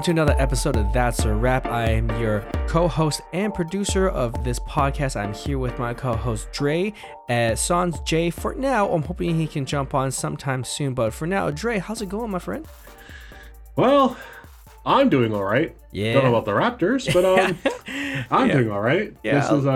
welcome to another episode of That's a Wrap. I am your co-host and producer of this podcast. I'm here with my co-host Dre, uh, Sans J. For now, I'm hoping he can jump on sometime soon. But for now, Dre, how's it going, my friend? Well, I'm doing all right. Yeah. Don't know about the Raptors, but um, I'm Yeah. doing all right. Yeah. This is a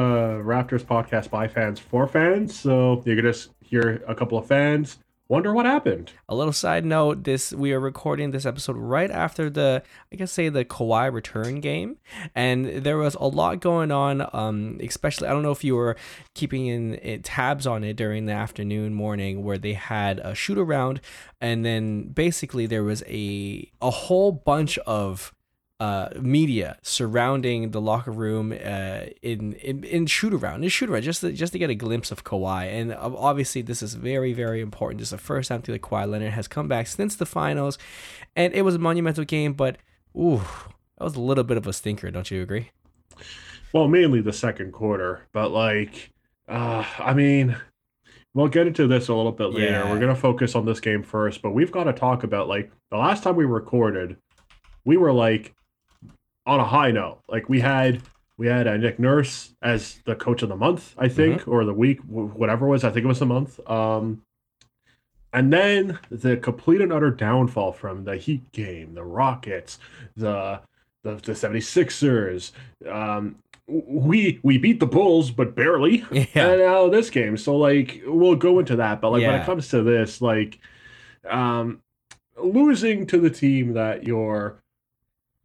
Raptors podcast by fans for fans, so you're gonna s- hear a couple of fans wonder what happened. A little side note: this we are recording this episode right after the, I guess, say the Kawhi return game, and there was a lot going on. Um, especially, I don't know if you were keeping in, in tabs on it during the afternoon, morning, where they had a shoot around, and then basically there was a a whole bunch of uh, media surrounding the locker room uh, in, in in shoot around, in shoot around, just to, just to get a glimpse of Kawhi. And uh, obviously, this is very very important. This is the first time that Kawhi Leonard has come back since the finals, and it was a monumental game. But ooh, that was a little bit of a stinker, don't you agree? Well, mainly the second quarter, but like, uh, I mean, we'll get into this a little bit later. Yeah. We're gonna focus on this game first, but we've got to talk about like the last time we recorded, we were like on a high note. Like we had we had uh, Nick Nurse as the coach of the month, I think, or the week, whatever it was. I think it was the month. Um, and then the complete and utter downfall from the Heat game, the Rockets, the the, the 76ers. Um, we we beat the Bulls, but barely. Yeah, And now this game. So like we'll go into that. But like when it comes to this, like um losing to the team that your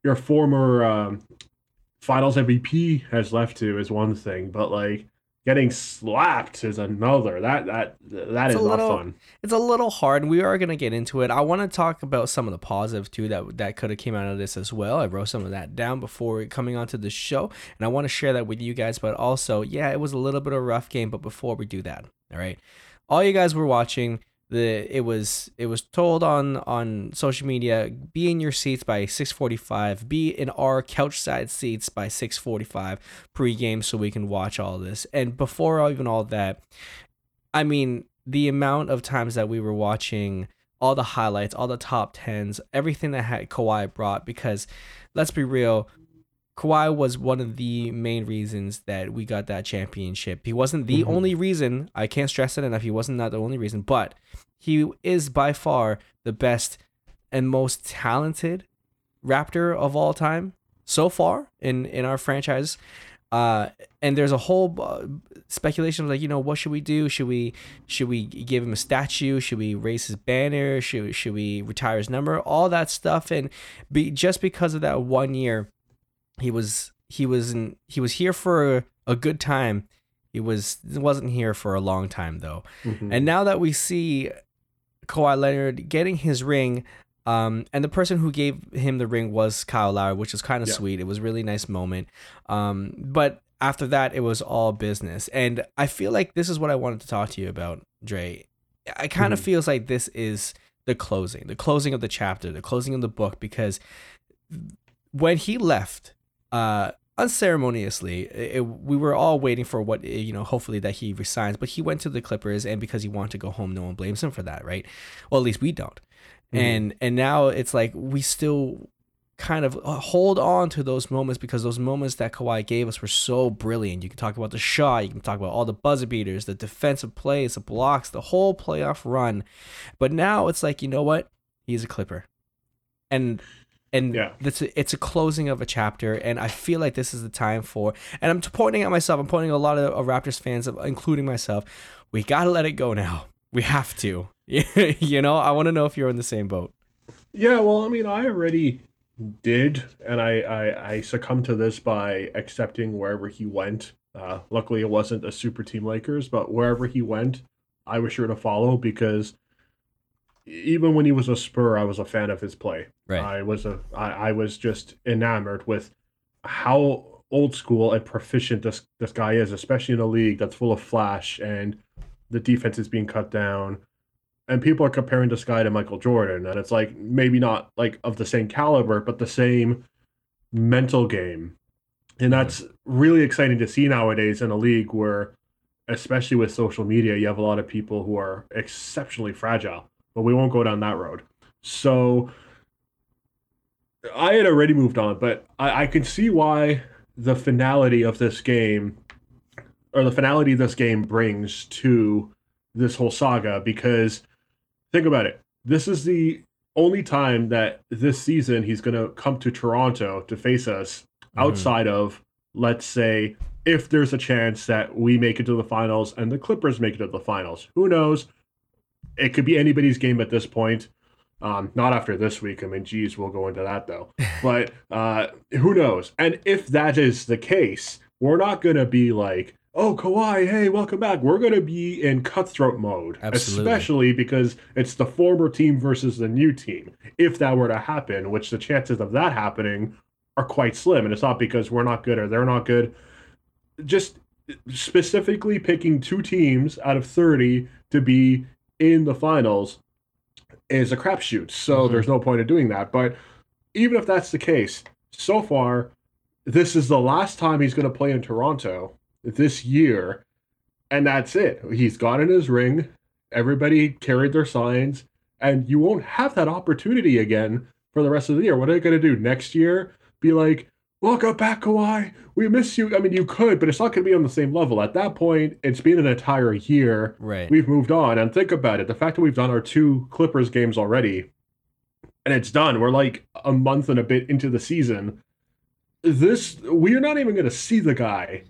your former um finals MVP has left to is one thing, but like getting slapped is another. That that that It's is a not little- fun. it's a little hard. We are gonna get into it. I want to talk about some of the positives too that that could have came out of this as well. I wrote some of that down before coming onto the show, and I want to share that with you guys. But also, yeah, it was a little bit of a rough game. But before we do that, all right, all you guys were watching the it was it was told on on social media be in your seats by 6:45 be in our couch side seats by 6:45 pregame so we can watch all this. And before even all that I mean, the amount of times that we were watching all the highlights, all the top tens, everything that had Kawhi brought, because let's be real, Kawhi was one of the main reasons that we got that championship. He wasn't the Mhm. only reason. I can't stress it enough. He wasn't not the only reason, but he is by far the best and most talented Raptor of all time so far in in our franchise. Uh, and there's a whole uh, speculation of like, you know, what should we do? Should we should we give him a statue? Should we raise his banner? Should should we retire his number? All that stuff, and be just because of that one year, he was he was in, he was here for a, good time. He was wasn't here for a long time though. Mhm. And now that we see Kawhi Leonard getting his ring, um, and the person who gave him the ring was Kyle Lowry, which was kind of Yeah. sweet. It was a really nice moment. Um, but after that, it was all business. And I feel like this is what I wanted to talk to you about, Dre. I kind of Mhm. feels like this is the closing, the closing of the chapter, the closing of the book, because when he left, uh, unceremoniously, it, we were all waiting for what you know. Hopefully that he resigns, but he went to the Clippers, and because he wanted to go home, no one blames him for that, right? Well, at least we don't. Mhm. And and now it's like we still kind of uh, hold on to those moments because those moments that Kawhi gave us were so brilliant. You can talk about the shot, you can talk about all the buzzer beaters, the defensive plays, the blocks, the whole playoff run. But now it's like, you know what? He's a Clipper. And and Yeah. it's a, it's a closing of a chapter and I feel like this is the time for and I'm pointing at myself, I'm pointing at a lot of, of Raptors fans including myself. We got to let it go now. We have to. you know, I want to know if you're in the same boat. Yeah, well, I mean, I already did, and I, I, I succumbed to this by accepting wherever he went. Uh, luckily, it wasn't a super team Lakers, but wherever he went, I was sure to follow because even when he was a Spur, I was a fan of his play. Right. I was a I, I was just enamored with how old school and proficient this this guy is, especially in a league that's full of flash and the defense is being cut down. And people are comparing this guy to Michael Jordan, and it's like maybe not like of the same caliber, but the same mental game. And mm-hmm. that's really exciting to see nowadays in a league where, especially with social media, you have a lot of people who are exceptionally fragile. But we won't go down that road. So I had already moved on, but I, I can see why the finality of this game, or the finality this game brings to this whole saga, because think about it. This is the only time that this season he's going to come to Toronto to face us mm-hmm. outside of, let's say, if there's a chance that we make it to the finals and the Clippers make it to the finals. Who knows? It could be anybody's game at this point. Um, not after this week. I mean, geez, we'll go into that though. But uh, who knows? And if that is the case, we're not going to be like, oh, Kawhi, hey, welcome back. We're going to be in cutthroat mode, Absolutely. especially because it's the former team versus the new team. If that were to happen, which the chances of that happening are quite slim. And it's not because we're not good or they're not good. Just specifically picking two teams out of 30 to be in the finals is a crapshoot. So mm-hmm. there's no point in doing that. But even if that's the case, so far, this is the last time he's going to play in Toronto this year, and that's it. He's gotten his ring. Everybody carried their signs, and you won't have that opportunity again for the rest of the year. What are they going to do next year? Be like, welcome back, Kawhi. We miss you. I mean, you could, but it's not going to be on the same level. At that point, it's been an entire year. Right. We've moved on. And think about it the fact that we've done our two Clippers games already, and it's done. We're like a month and a bit into the season. This, we're not even going to see the guy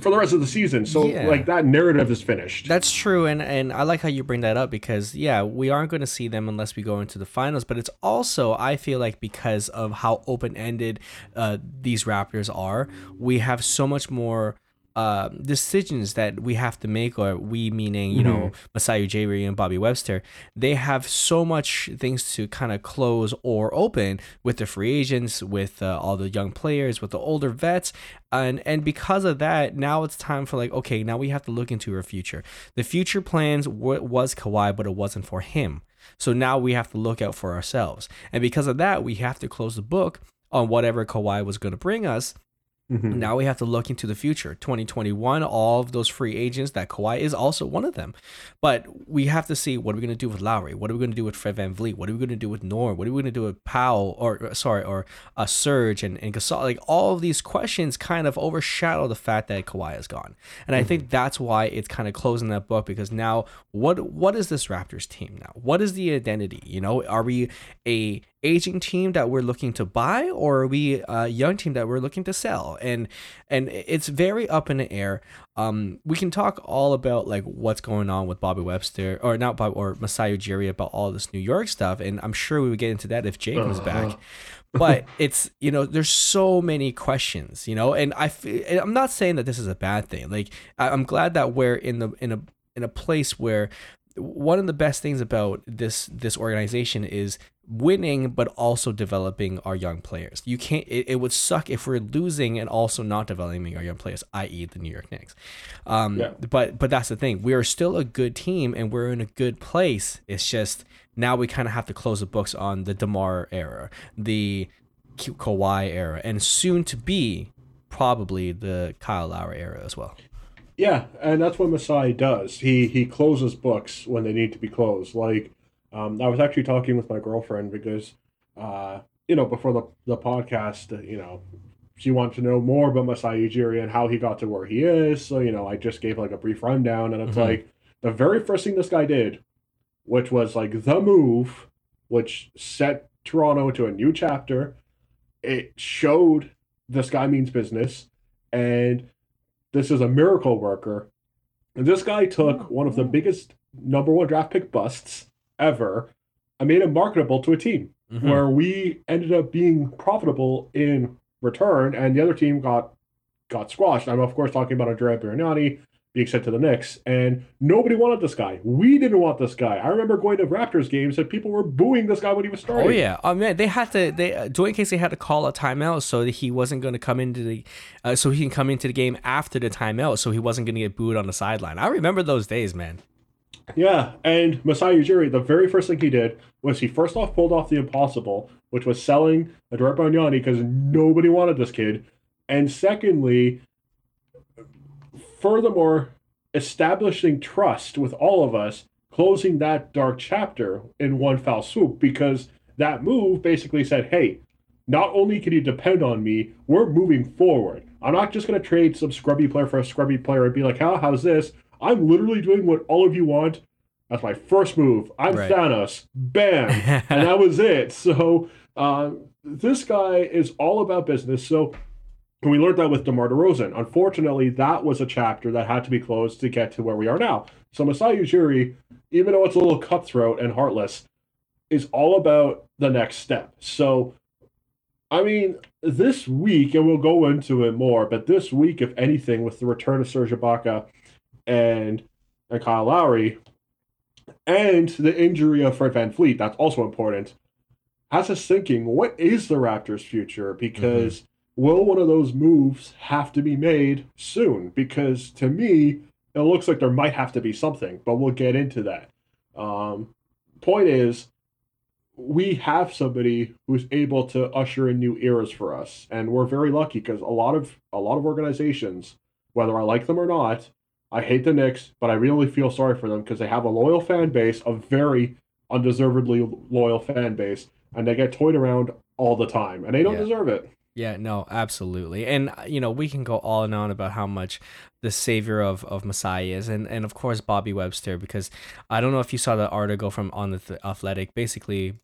for the rest of the season. So yeah. like that narrative is finished. That's true, and and I like how you bring that up because yeah, we aren't going to see them unless we go into the finals. But it's also I feel like because of how open ended uh, these Raptors are, we have so much more uh, decisions that we have to make, or we meaning you mm-hmm. know Masai Ujiri and Bobby Webster, they have so much things to kind of close or open with the free agents, with uh, all the young players, with the older vets, and and because of that, now it's time for like okay, now we have to look into our future. The future plans w- was Kawhi, but it wasn't for him. So now we have to look out for ourselves, and because of that, we have to close the book on whatever Kawhi was going to bring us Mm-hmm. Now we have to look into the future. 2021, all of those free agents that Kawhi is also one of them. But we have to see what are we going to do with Lowry? What are we going to do with Fred VanVleet? What are we going to do with Norm? What are we going to do with Powell or sorry, or uh, Serge and, and Gasol? Like all of these questions kind of overshadow the fact that Kawhi is gone. And mm-hmm. I think that's why it's kind of closing that book because now what what is this Raptors team now? What is the identity? You know, are we a aging team that we're looking to buy or are we a young team that we're looking to sell? And and it's very up in the air. Um we can talk all about like what's going on with bobby webster or not bob or masai ujiri about all this new york stuff and i'm sure we would get into that if jake was uh-huh. back. But it's you know there's so many questions you know and i i'm not saying that this is a bad thing. Like i'm glad that we're in the in a in a place where one of the best things about this this organization is winning but also developing our young players. You can't it, it would suck if we're losing and also not developing our young players, i.e. the New York Knicks. Um, yeah. but but that's the thing. We are still a good team and we're in a good place. It's just now we kind of have to close the books on the DeMar era, the Kawhi era, and soon to be probably the Kyle Lowry era as well. Yeah, and that's what Masai does. He he closes books when they need to be closed. Like um, I was actually talking with my girlfriend because, uh, you know, before the, the podcast, uh, you know, she wanted to know more about Masai Ujiri and how he got to where he is. So, you know, I just gave like a brief rundown and it's mm-hmm. like the very first thing this guy did, which was like the move, which set Toronto to a new chapter. It showed this guy means business and this is a miracle worker. And this guy took one of the biggest number one draft pick busts ever, I made it marketable to a team mm-hmm. where we ended up being profitable in return, and the other team got got squashed. I'm of course talking about Andrea Bargnani being sent to the Knicks, and nobody wanted this guy. We didn't want this guy. I remember going to Raptors games and people were booing this guy when he was starting. Oh yeah, oh man, they had to. They uh, Dwane Casey had to call a timeout so that he wasn't going to come into the, uh, so he can come into the game after the timeout, so he wasn't going to get booed on the sideline. I remember those days, man. Yeah, and Masai Ujiri, the very first thing he did was he first off pulled off the impossible, which was selling Andrea Bargnani because nobody wanted this kid. And secondly, furthermore, establishing trust with all of us, closing that dark chapter in one foul swoop because that move basically said, hey, not only can you depend on me, we're moving forward. I'm not just going to trade some scrubby player for a scrubby player and be like, how, how's this? I'm literally doing what all of you want. That's my first move. I'm Right. Thanos. Bam. and that was it. So uh, this guy is all about business. So and we learned that with DeMar DeRozan. Unfortunately, that was a chapter that had to be closed to get to where we are now. So Masai Ujiri, even though it's a little cutthroat and heartless, is all about the next step. So, I mean, this week, and we'll go into it more, but this week, if anything, with the return of Serge Ibaka and, and Kyle Lowry, and the injury of Fred VanVleet, that's also important, has us thinking, what is the Raptors' future? Mm-hmm. Because will one of those moves have to be made soon? Because to me, it looks like there might have to be something, but we'll get into that. Um, point is, we have somebody who's able to usher in new eras for us, and we're very lucky because a lot of a lot of organizations, whether I like them or not, I hate the Knicks, but I really feel sorry for them because they have a loyal fan base, a very undeservedly loyal fan base, and they get toyed around all the time, and they don't Yeah. deserve it. Yeah, no, absolutely. And uh, you know, we can go on and on about how much the savior of of Masai is and and of course Bobby Webster because I don't know if you saw the article from on the Th- Athletic. Basically,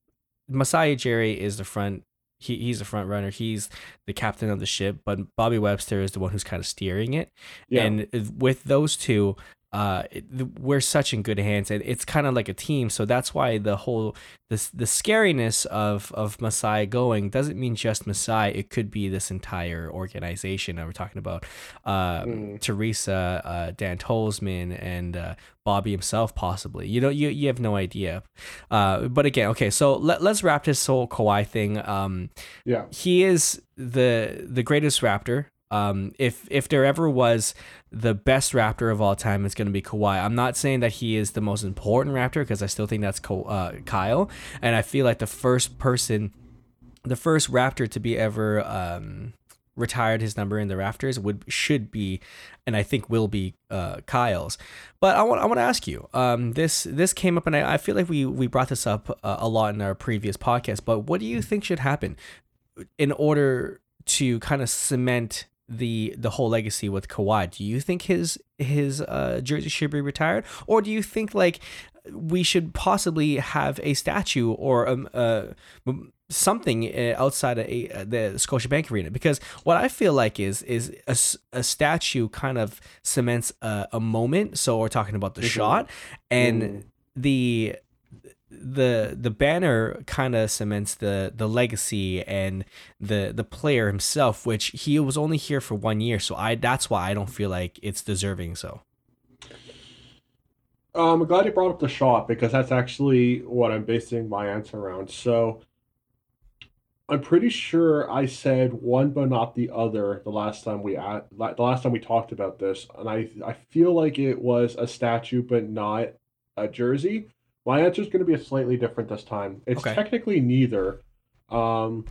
Masai Ujiri is the front he, he's the front runner. He's the captain of the ship, but Bobby Webster is the one who's kind of steering it. Yeah. And with those two, uh, it- we're such in good hands, and it's kind of like a team. So that's why the whole this the scariness of of Masai going doesn't mean just Masai. It could be this entire organization. And we're talking about uh, Mm. Teresa, uh, Dan Tolzman, and uh, Bobby himself, possibly. You know, you you have no idea. Uh, but again, okay. So let, let's wrap this whole Kawhi thing. Um, Yeah. he is the the greatest Raptor. Um, if if there ever was the best Raptor of all time, it's going to be Kawhi. I'm not saying that he is the most important Raptor because I still think that's uh, Kyle, and I feel like the first person, the first Raptor to be ever um, retired his number in the rafters would should be, and I think will be uh, Kyle's. But I want I want to ask you. Um, this this came up, and I, I feel like we we brought this up uh, a lot in our previous podcast. But what do you think should happen in order to kind of cement the the whole legacy with Kawhi? Do you think his his uh, jersey should be retired, or do you think like we should possibly have a statue or um, uh, something uh, outside of a, uh, the Scotiabank Arena? Because what I feel like is is a statue kind of cements a, a moment. So we're talking about the Mhm. shot and Mm. the the the banner kind of cements the the legacy and the the player himself which he was only here for one year so i that's why i don't feel like it's deserving so Um, I'm glad you brought up the shot because that's actually what I'm basing my answer around. So I'm pretty sure I said one but not the other the last time we at the last time we talked about this, and I I feel like it was a statue but not a jersey. My answer is going to be a slightly different this time. It's Okay. technically neither. Um,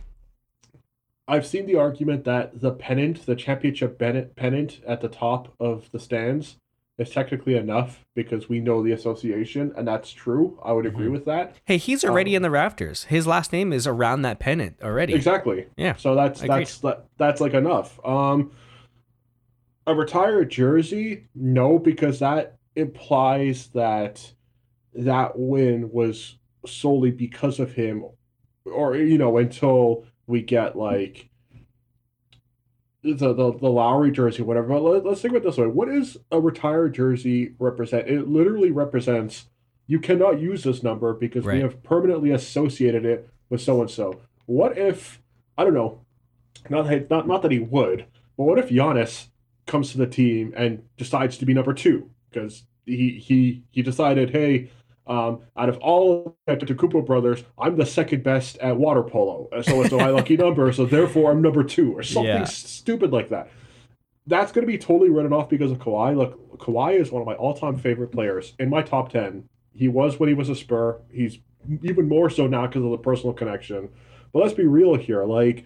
I've seen the argument that the pennant, the championship pennant, pennant at the top of the stands, is technically enough because we know the association, and that's true. I would agree Mhm. with that. hey he's already Um, in the rafters his last name is around that pennant already Exactly. Yeah, So that's agreed. that's that, that's like enough. Um, a retired jersey, no, because that implies that that win was solely because of him, or you know, until we get like the the, the Lowry jersey, whatever. But let, let's think about this way: what does a retired jersey represent? It literally represents you cannot use this number because we have permanently associated it with so and so. What if I don't know, not that not not that he would, but what if Giannis comes to the team and decides to be number two because he he he decided, hey, um, out of all the Kupo brothers, I'm the second best at water polo, Uh, so it's a high lucky number, so therefore I'm number two, or something Yeah. stupid like that. That's going to be totally written off because of Kawhi. Look, Kawhi is one of my all-time favorite players in my top ten. He was when he was a Spur. He's even more so now because of the personal connection. But let's be real here. Like,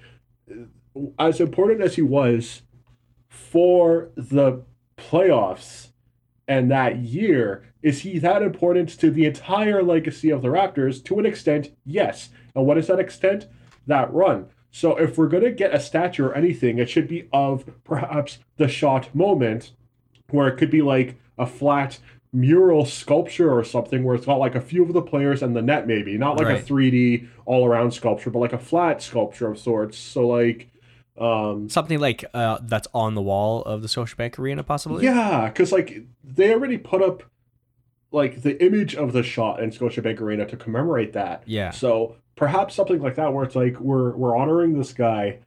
as important as he was for the playoffs, and that year. Is he that important to the entire legacy of the Raptors? To an extent, yes. And what is that extent? That run. So if we're going to get a statue or anything, it should be of perhaps the shot moment where it could be like a flat mural sculpture or something where it's got like a few of the players and the net maybe not like Right. a 3d all around sculpture but like a flat sculpture of sorts so like um Something like uh, that's on the wall of the Scotiabank Arena, possibly. yeah because like they already put up like the image of the shot in Scotiabank Arena to commemorate that Yeah. so perhaps something like that where it's like we're we're honoring this guy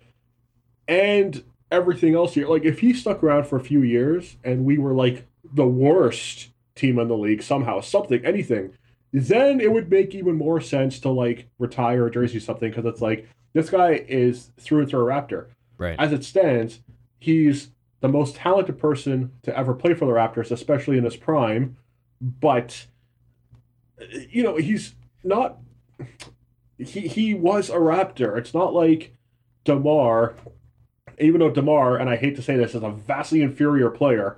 and everything else here. Like if he stuck around for a few years and we were like the worst team in the league somehow, something, anything, then it would make even more sense to like retire a jersey something because it's like this guy is through and through a Raptor. Right. As it stands, he's the most talented person to ever play for the Raptors, especially in his prime. But you know, he's not he he was a Raptor. It's not like Demar, even though Demar, and I hate to say this, is a vastly inferior player.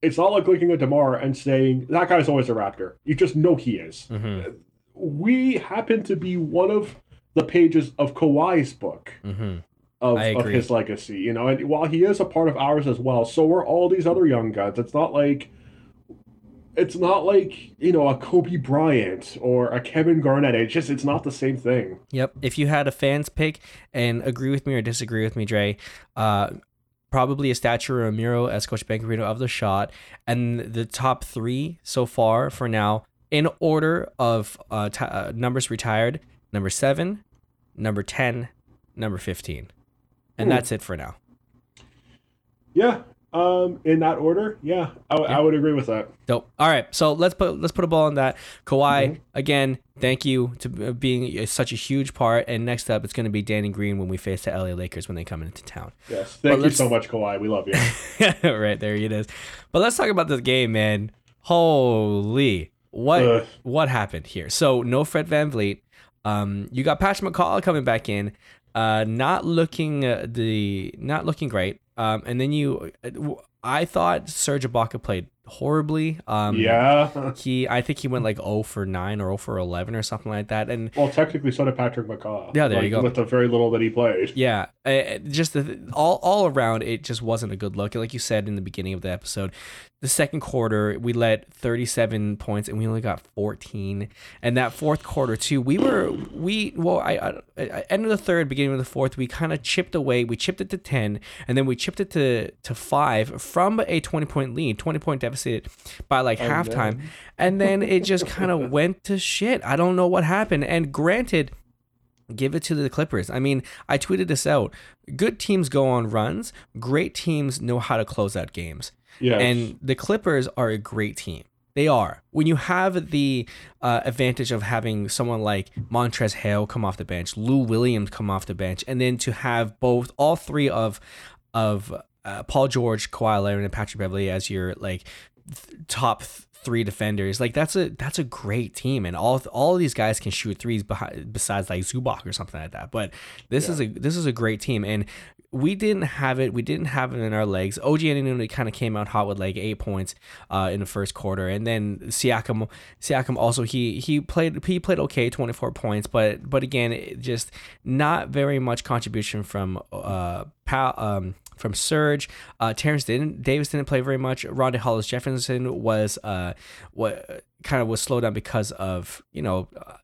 It's not like looking at Demar and saying that guy's always a Raptor. You just know he is. Mm-hmm. We happen to be one of the pages of Kawhi's book Mm-hmm. of, of his legacy, you know, and while he is a part of ours as well, so are all these other young guns. It's not like it's not like, you know, a Kobe Bryant or a Kevin Garnett. It's just it's not the same thing. Yep. If you had a fans pick and agree with me or disagree with me, Dre, uh, probably a statue or a mural at Scotiabank Arena of the shot, and the top three so far for now in order of uh, t- uh, numbers retired: number seven, number ten, number fifteen, and Hmm. that's it for now. Yeah. Um, in that order, yeah, I, Yeah. would agree with that. Dope. All right, so let's put let's put a ball on that. Kawhi Mhm. again. Thank you to uh, being such a huge part. And next up, it's going to be Danny Green when we face the LA Lakers when they come into town. Yes, But thank you let's- so much, Kawhi. We love you. right there it is. But let's talk about this game, man. Holy, what Ugh. what happened here? So no Fred VanVleet. Um, you got Patrick McCaw coming back in, uh, not looking uh, the not looking great. Um, and then you, I thought Serge Ibaka played horribly. Um, yeah. He, I think he went like 0 for 9 or 0 for 11 or something like that. And Well, technically, so did Patrick McCaw. Yeah, there like, you go. With the very little that he played. yeah, uh, just the, all all around, it just wasn't a good look. Like you said in the beginning of the episode, the second quarter we let 37 points and we only got 14. And that fourth quarter too, we were we well, I, I, end of the third, beginning of the fourth, we kind of chipped away. We chipped it to 10, and then we chipped it to to five from a 20 point lead, 20 point deficit by like And halftime, then- and then it just kind of went to shit. I don't know what happened. And granted give it to the Clippers. I mean, I tweeted this out. Good teams go on runs. Great teams know how to close out games. Yes. And the Clippers are a great team. They are. When you have the uh, advantage of having someone like Montrezl Harrell come off the bench, Lou Williams come off the bench, and then to have both, all three of, of uh, Paul George, Kawhi Leonard, and Patrick Beverley as your like th- top th- three defenders, like that's a that's a great team, and all all of these guys can shoot threes behind, besides like Zubac or something like that. But this is a this is a great team, and we didn't have it. We didn't have it in our legs. OG Anunoby kind of came out hot with like eight points uh, in the first quarter, and then Siakam, Siakam also he he played he played okay, twenty four points, but but again, just not very much contribution from uh Pal, um from Serge. Uh, Terrence didn't Davis didn't play very much. Rondae Hollis-Jefferson was uh what kind of was slowed down because of you know. Uh,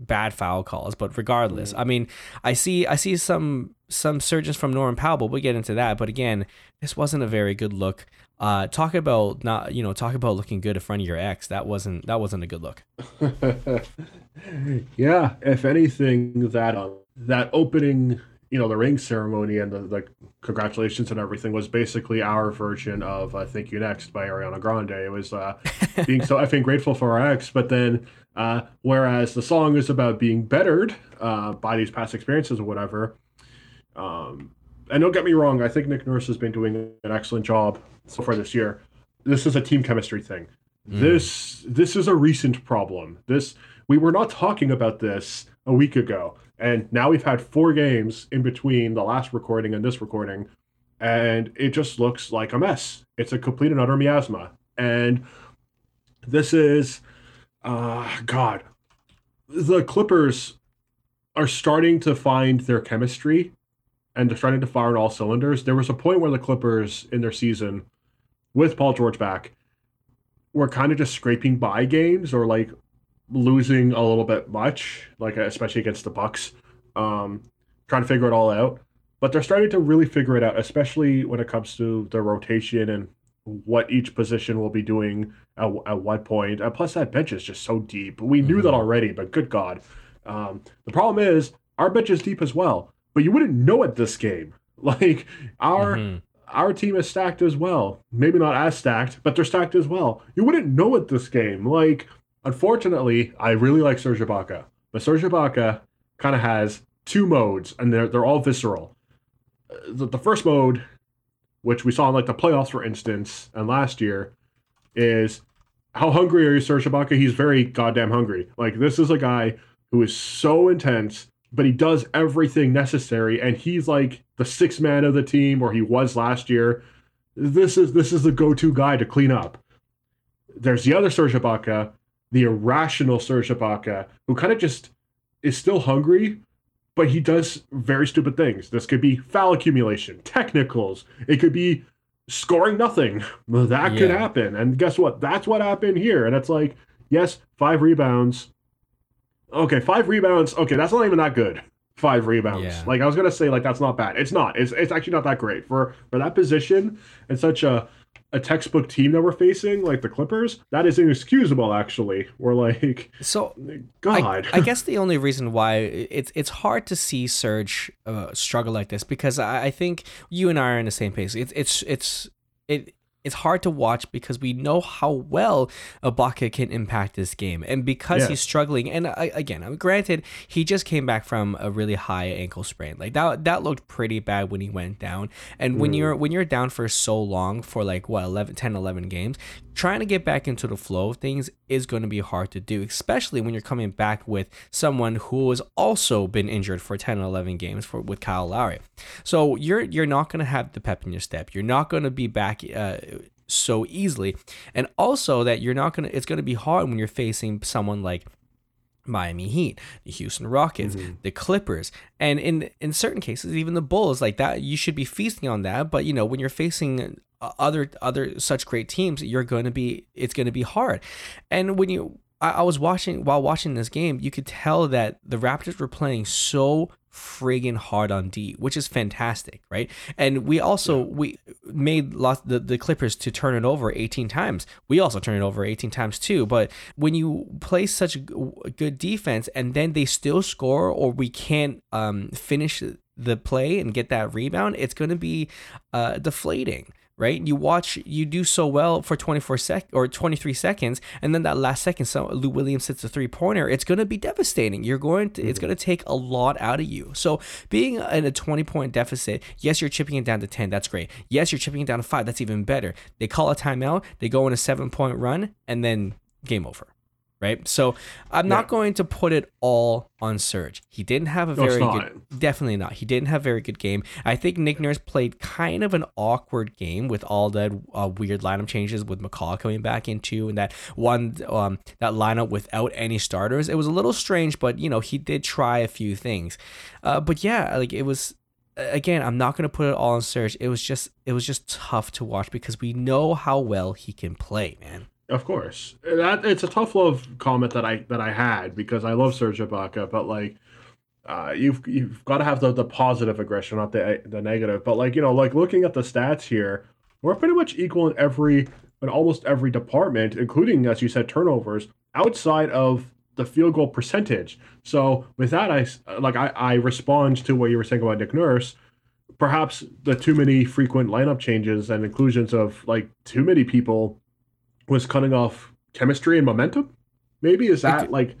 bad foul calls but regardless i mean i see i see some some surges from norman powell but we'll get into that but again this wasn't a very good look. Uh talk about not you know talk about looking good in front of your ex that wasn't that wasn't a good look. Yeah, if anything, that um, that opening, you know, the ring ceremony and the, the congratulations and everything was basically our version of uh, "Thank You Next" by Ariana Grande. It was uh, being so effing grateful for our ex, but then uh, whereas the song is about being bettered uh, by these past experiences or whatever. Um, and don't get me wrong, I think Nick Nurse has been doing an excellent job so far this year. This is a team chemistry thing. Mm. This this is a recent problem. This we were not talking about this a week ago, and now we've had four games in between the last recording and this recording, and it just looks like a mess. It's a complete and utter miasma. And this is, uh, God, the Clippers are starting to find their chemistry and they're starting to fire on all cylinders. There was a point where the Clippers in their season with Paul George back were kind of just scraping by games or like losing a little bit much, like especially against the Bucks, um, trying to figure it all out. But they're starting to really figure it out, especially when it comes to the rotation and what each position will be doing at, at what point. And plus, that bench is just so deep. We knew mm-hmm. that already, but good God. Um, the problem is, our bench is deep as well, but you wouldn't know it this game. Like, our. Mm-hmm. Our team is stacked as well. Maybe not as stacked, but they're stacked as well. You wouldn't know it this game. Like, unfortunately, I really like Serge Ibaka, but Serge Ibaka kind of has two modes, and they're they're all visceral. The, the first mode which we saw in like the playoffs, for instance, and last year, is how hungry are you, Serge Ibaka? He's very goddamn hungry. Like this is a guy who is so intense, but he does everything necessary, and he's like the sixth man of the team, or he was last year. This is this is the go-to guy to clean up. There's the other Serge Ibaka, the irrational Serge Ibaka, who kind of just is still hungry, but he does very stupid things. This could be foul accumulation, technicals. It could be scoring nothing. That yeah. could happen. And guess what? That's what happened here. And it's like, yes, five rebounds. Okay, five rebounds. Okay, that's not even that good. Five rebounds. Yeah. Like I was gonna say, like that's not bad. It's not. It's it's actually not that great for for that position and such a a textbook team that we're facing, like the Clippers, that is inexcusable. Actually, we're like, so God. I, I guess the only reason why it's it's hard to see Serge uh, struggle like this because I, I think you and I are in the same pace. It's it's it's it it's hard to watch because we know how well Ibaka can impact this game, and because yeah. he's struggling. And uh, again, granted, he just came back from a really high ankle sprain. Like that, that looked pretty bad when he went down. And mm. when you're when you're down for so long for like what 11, 10, 11 games, trying to get back into the flow of things is going to be hard to do, especially when you're coming back with someone who has also been injured for 10 and 11 games for with Kyle Lowry. So you're you're not going to have the pep in your step. You're not going to be back uh, so easily. And also that you're not going to, it's going to be hard when you're facing someone like Miami Heat, the Houston Rockets, mm-hmm. the Clippers, and in in certain cases even the Bulls like that you should be feasting on that but you know when you're facing other other such great teams you're going to be it's going to be hard. And when you I, I was watching while watching this game you could tell that the Raptors were playing so friggin' hard on D, which is fantastic, right? And we also yeah. we made lots the, the Clippers to turn it over 18 times. We also turn it over 18 times too. But when you play such good defense and then they still score or we can't um, finish the play and get that rebound, it's going to be uh, deflating right? You watch, you do so well for 24 sec or 23 seconds, and then that last second, so Lou Williams hits a three pointer. It's going to be devastating. You're going to, mm-hmm. it's going to take a lot out of you. So being in a 20 point deficit, yes, you're chipping it down to 10. That's great. Yes, you're chipping it down to five. That's even better. They call a timeout. They go on a seven point run, and then game over right? So I'm yeah. not going to put it all on Serge. He didn't have a no, very good, definitely not. He didn't have a very good game. I think Nick Nurse played kind of an awkward game with all the uh, weird lineup changes with McCaw coming back into and that one um, that lineup without any starters. It was a little strange, but you know he did try a few things. Uh, but yeah, like it was again, I'm not gonna put it all on Serge. It was just it was just tough to watch because we know how well he can play, man. Of course, that it's a tough love comment that I that I had because I love Serge Ibaka, but like, uh, you've you've got to have the, the positive aggression, not the the negative. But like you know, like looking at the stats here, we're pretty much equal in every in almost every department, including as you said turnovers, outside of the field goal percentage. So with that, I like I, I respond to what you were saying about Nick Nurse. Perhaps the too many frequent lineup changes and inclusions of like too many people was cutting off chemistry and momentum. Maybe is that like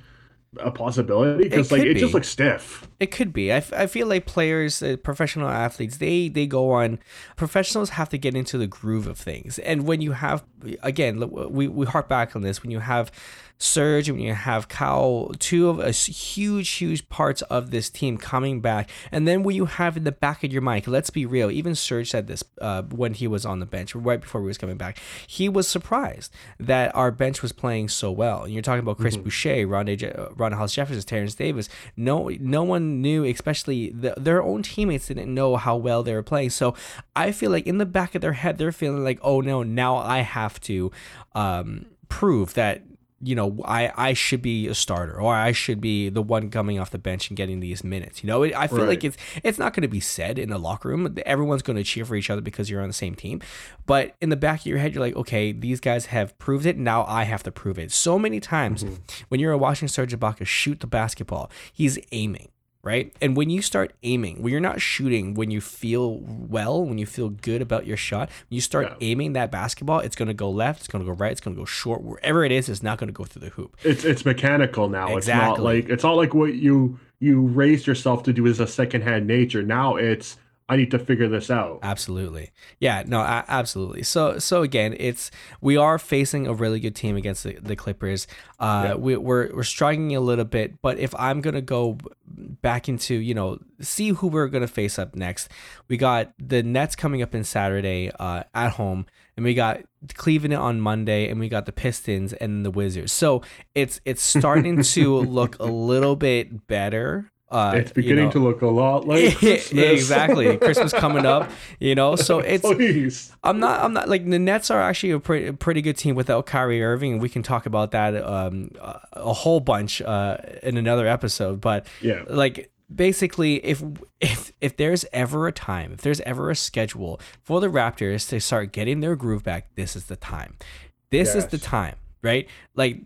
a possibility? Because like it just looks stiff. It could be. I, f- I feel like players, uh, professional athletes, they they go on. Professionals have to get into the groove of things, and when you have, again, we we harp back on this. When you have Serge and when you have Kyle, two of us huge, huge parts of this team coming back, and then when you have in the back of your mind, let's be real. Even Serge said this uh, when he was on the bench right before he was coming back. He was surprised that our bench was playing so well. And you're talking about Chris Boucher, Rondae, Je- uh, Rondae Hollis-Jefferson, Terrence Davis. No, no one knew, especially the, their own teammates didn't know how well they were playing. So I feel like in the back of their head, they're feeling like, oh no, now I have to um, prove that you know I I should be a starter or I should be the one coming off the bench and getting these minutes. You know, I feel like it's it's not going to be said in the locker room. Everyone's going to cheer for each other because you're on the same team. But in the back of your head, you're like, okay, these guys have proved it. Now I have to prove it. So many times mm-hmm. when you're watching Serge Ibaka shoot the basketball, he's aiming. Right. And when you start aiming, when you're not shooting, when you feel well, when you feel good about your shot, when you start Yeah. aiming that basketball, it's going to go left, it's going to go right, it's going to go short, wherever it is, it's not going to go through the hoop. It's it's mechanical now. It's not like it's not like what you you raised yourself to do as a secondhand nature. Now it's I need to figure this out. Absolutely. Yeah, no, absolutely. So so again, it's we are facing a really good team against the, the Clippers. Uh Yeah. we we're we're struggling a little bit, but if I'm going to go back into, you know, see who we're going to face up next. We got the Nets coming up in Saturday uh at home and we got Cleveland on Monday and we got the Pistons and the Wizards. So it's it's starting to look a little bit better. Uh It's you beginning know. to look a lot like Christmas. exactly. Christmas coming up, you know. So it's Please. I'm not I'm not like the Nets are actually a pretty pretty good team without Kyrie Irving, and we can talk about that um a, whole bunch uh in another episode. But Yeah. like basically if if if there's ever a time, if there's ever a schedule for the Raptors to start getting their groove back, this is the time. This is the time, right? Like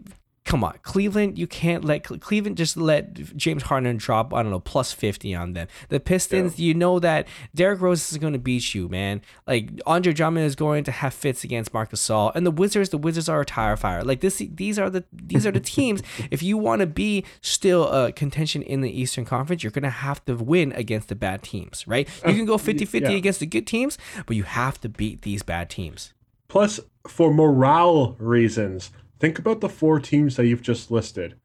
come on, Cleveland, you can't let Cleveland just let James Harden drop, I don't know, plus 50 on them. The Pistons, you know that Derrick Rose is going to beat you, man. Like Andre Drummond is going to have fits against Marcus Gasol. And the Wizards, the Wizards are a tire fire. Like this these are the these are the teams if you want to be still a contention in the Eastern Conference, you're going to have to win against the bad teams, right? You can go uh, 50-50 yeah. against the good teams, but you have to beat these bad teams. Plus, for morale reasons, think about the four teams that you've just listed.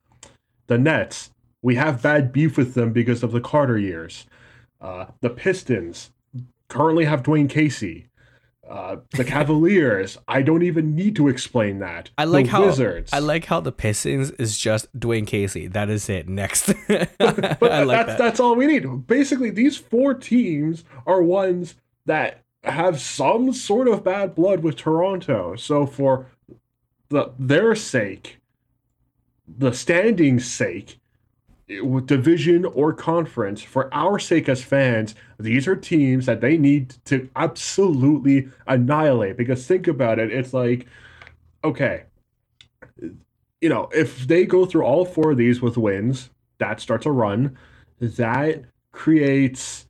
The Nets, we have bad beef with them because of the Carter years. Uh, the Pistons currently have Dwane Casey. Uh, the Cavaliers, I don't even need to explain that. I like the how Wizards. I like how the Pistons is just Dwane Casey. That is it. Next, but like that's that. that's all we need. Basically, these four teams are ones that have some sort of bad blood with Toronto. So for the their sake, the standing's sake, with division or conference, for our sake as fans, these are teams that they need to absolutely annihilate. Because think about it, it's like, okay, you know, if they go through all four of these with wins, that starts a run. That creates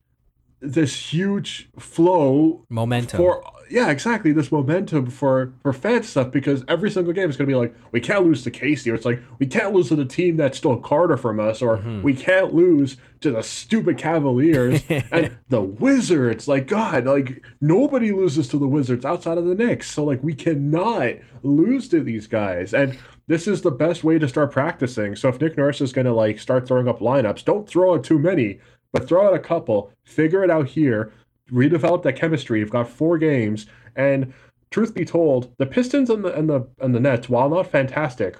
this huge flow Momentum. for yeah, exactly. This momentum for for fan stuff because every single game is going to be like we can't lose to Casey, or it's like we can't lose to the team that stole Carter from us, or Mm-hmm. we can't lose to the stupid Cavaliers and the Wizards. Like God, like nobody loses to the Wizards outside of the Knicks, so like we cannot lose to these guys and. This is the best way to start practicing. So if Nick Nurse is going to like start throwing up lineups, don't throw out too many, but throw out a couple. Figure it out here redevelop that chemistry. You've got four games, and truth be told, the Pistons and the and the and the Nets, while not fantastic,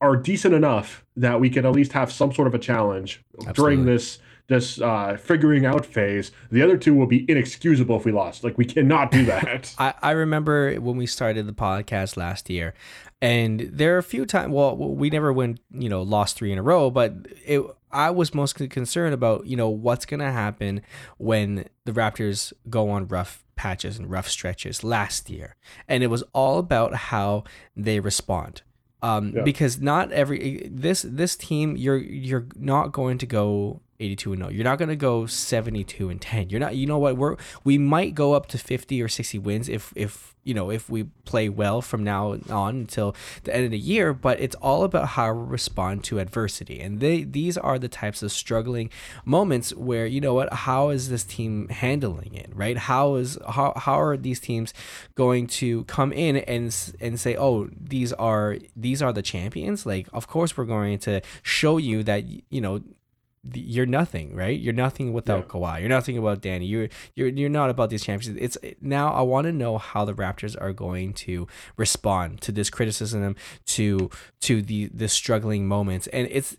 are decent enough that we can at least have some sort of a challenge during this this uh, figuring out phase. The other two will be inexcusable if we lost. Like we cannot do that. I, I remember when we started the podcast last year, and there are a few times. Well, we never went, you know, lost three in a row, but it. I was mostly concerned about, you know, what's gonna happen when the Raptors go on rough patches and rough stretches last year, and it was all about how they respond. Um, Yeah. because not every this this team you're you're not going to go 82 and 0. You're not going to go 72 and 10. You're not you know what? We're we might go up to 50 or 60 wins if if you know, if we play well from now on until the end of the year, but it's all about how we respond to adversity. And they these are the types of struggling moments where, you know what, how is this team handling it, right? How is how how are these teams going to come in and and say, "Oh, these are these are the champions?" Like, of course we're going to show you that, you know, you're nothing, right? You're nothing without yeah. Kawhi. You're nothing about Danny. You're you're you're not about these championships. It's now I want to know how the Raptors are going to respond to this criticism, to to the the struggling moments, and it's.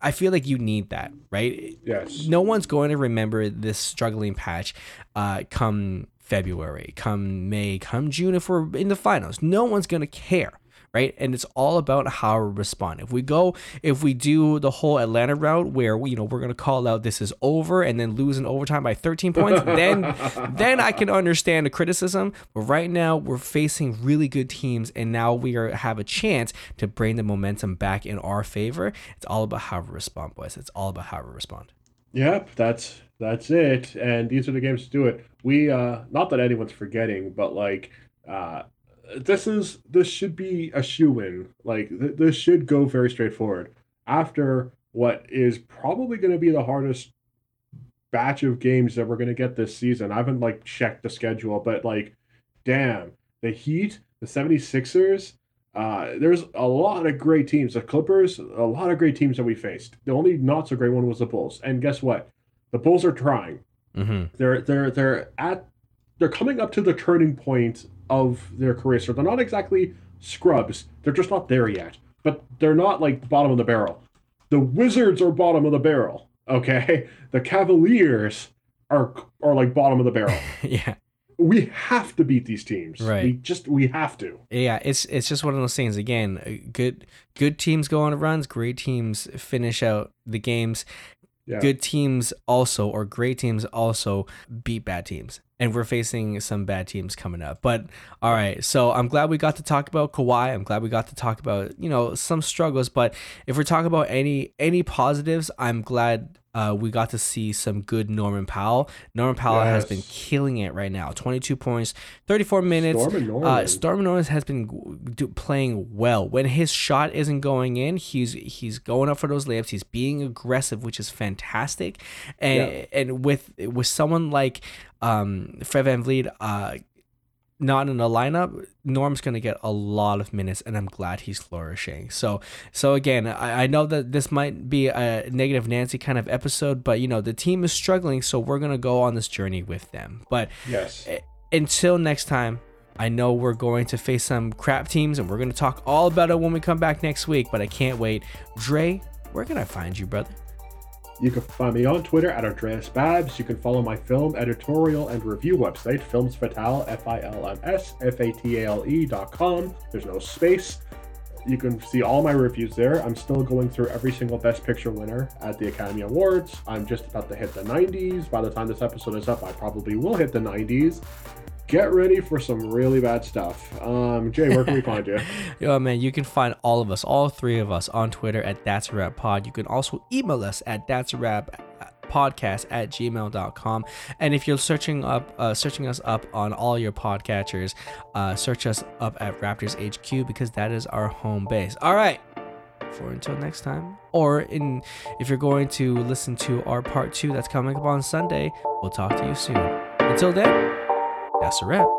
I feel like you need that, right? Yes. No one's going to remember this struggling patch, uh, come February, come May, come June if we're in the finals. No one's gonna care right? And it's all about how we respond. If we go, if we do the whole Atlanta route where we, you know we're gonna call out this is over and then lose in overtime by 13 points, then then I can understand the criticism. But right now we're facing really good teams, and now we are have a chance to bring the momentum back in our favor. It's all about how we respond, boys. It's all about how we respond. Yep, that's that's it. And these are the games to do it. We uh not that anyone's forgetting, but like uh this is this should be a shoe in. Like th- this should go very straightforward. After what is probably going to be the hardest batch of games that we're going to get this season. I haven't like checked the schedule, but like damn, the Heat, the 76ers, uh, there's a lot of great teams. The Clippers, a lot of great teams that we faced. The only not so great one was the Bulls. And guess what? The Bulls are trying. Mm-hmm. They're they're they're at they're coming up to the turning point of their career. So they're not exactly scrubs. They're just not there yet. But they're not like bottom of the barrel. The Wizards are bottom of the barrel. Okay, the Cavaliers are are like bottom of the barrel. yeah. We have to beat these teams. Right. We just we have to. Yeah, it's it's just one of those things. Again, uh, good good teams go on runs. Great teams finish out the games. Yeah. Good teams also, or great teams also, beat bad teams and we're facing some bad teams coming up. But all right, so I'm glad we got to talk about Kawhi. I'm glad we got to talk about you know some struggles. But if we're talking about any any positives, I'm glad uh, we got to see some good Norman Powell. Norman Powell yes. has been killing it right now. 22 points, 34 minutes. Storm Norman. Uh, Storm Norman has been do, playing well. When his shot isn't going in, he's he's going up for those layups. He's being aggressive, which is fantastic. And yeah. and with with someone like um, Fred VanVleet, uh, not in the lineup, Norm's gonna get a lot of minutes, and I'm glad he's flourishing. So, so again, I, I know that this might be a negative Nancy kind of episode, but you know the team is struggling, so we're gonna go on this journey with them. But yes, until next time, I know we're going to face some crap teams, and we're gonna talk all about it when we come back next week. But I can't wait. Dre, where can I find you, brother? You can find me on Twitter at Andreas Babs. You can follow my film editorial and review website, Films Fatale, F I L M S F A T A L E dot com. There's no space. You can see all my reviews there. I'm still going through every single Best Picture winner at the Academy Awards. I'm just about to hit the 90s. By the time this episode is up, I probably will hit the 90s get ready for some really bad stuff. Um, Jay, where can we find you? Yo, man, you can find all of us, all three of us, on Twitter at That's a Rap Pod. You can also email us at That's a Rap podcast at gmail.com and if you're searching up uh, searching us up on all your podcatchers uh, search us up at raptors hq because that is our home base all right for until next time or in if you're going to listen to our part two that's coming up on sunday we'll talk to you soon until then that's a wrap.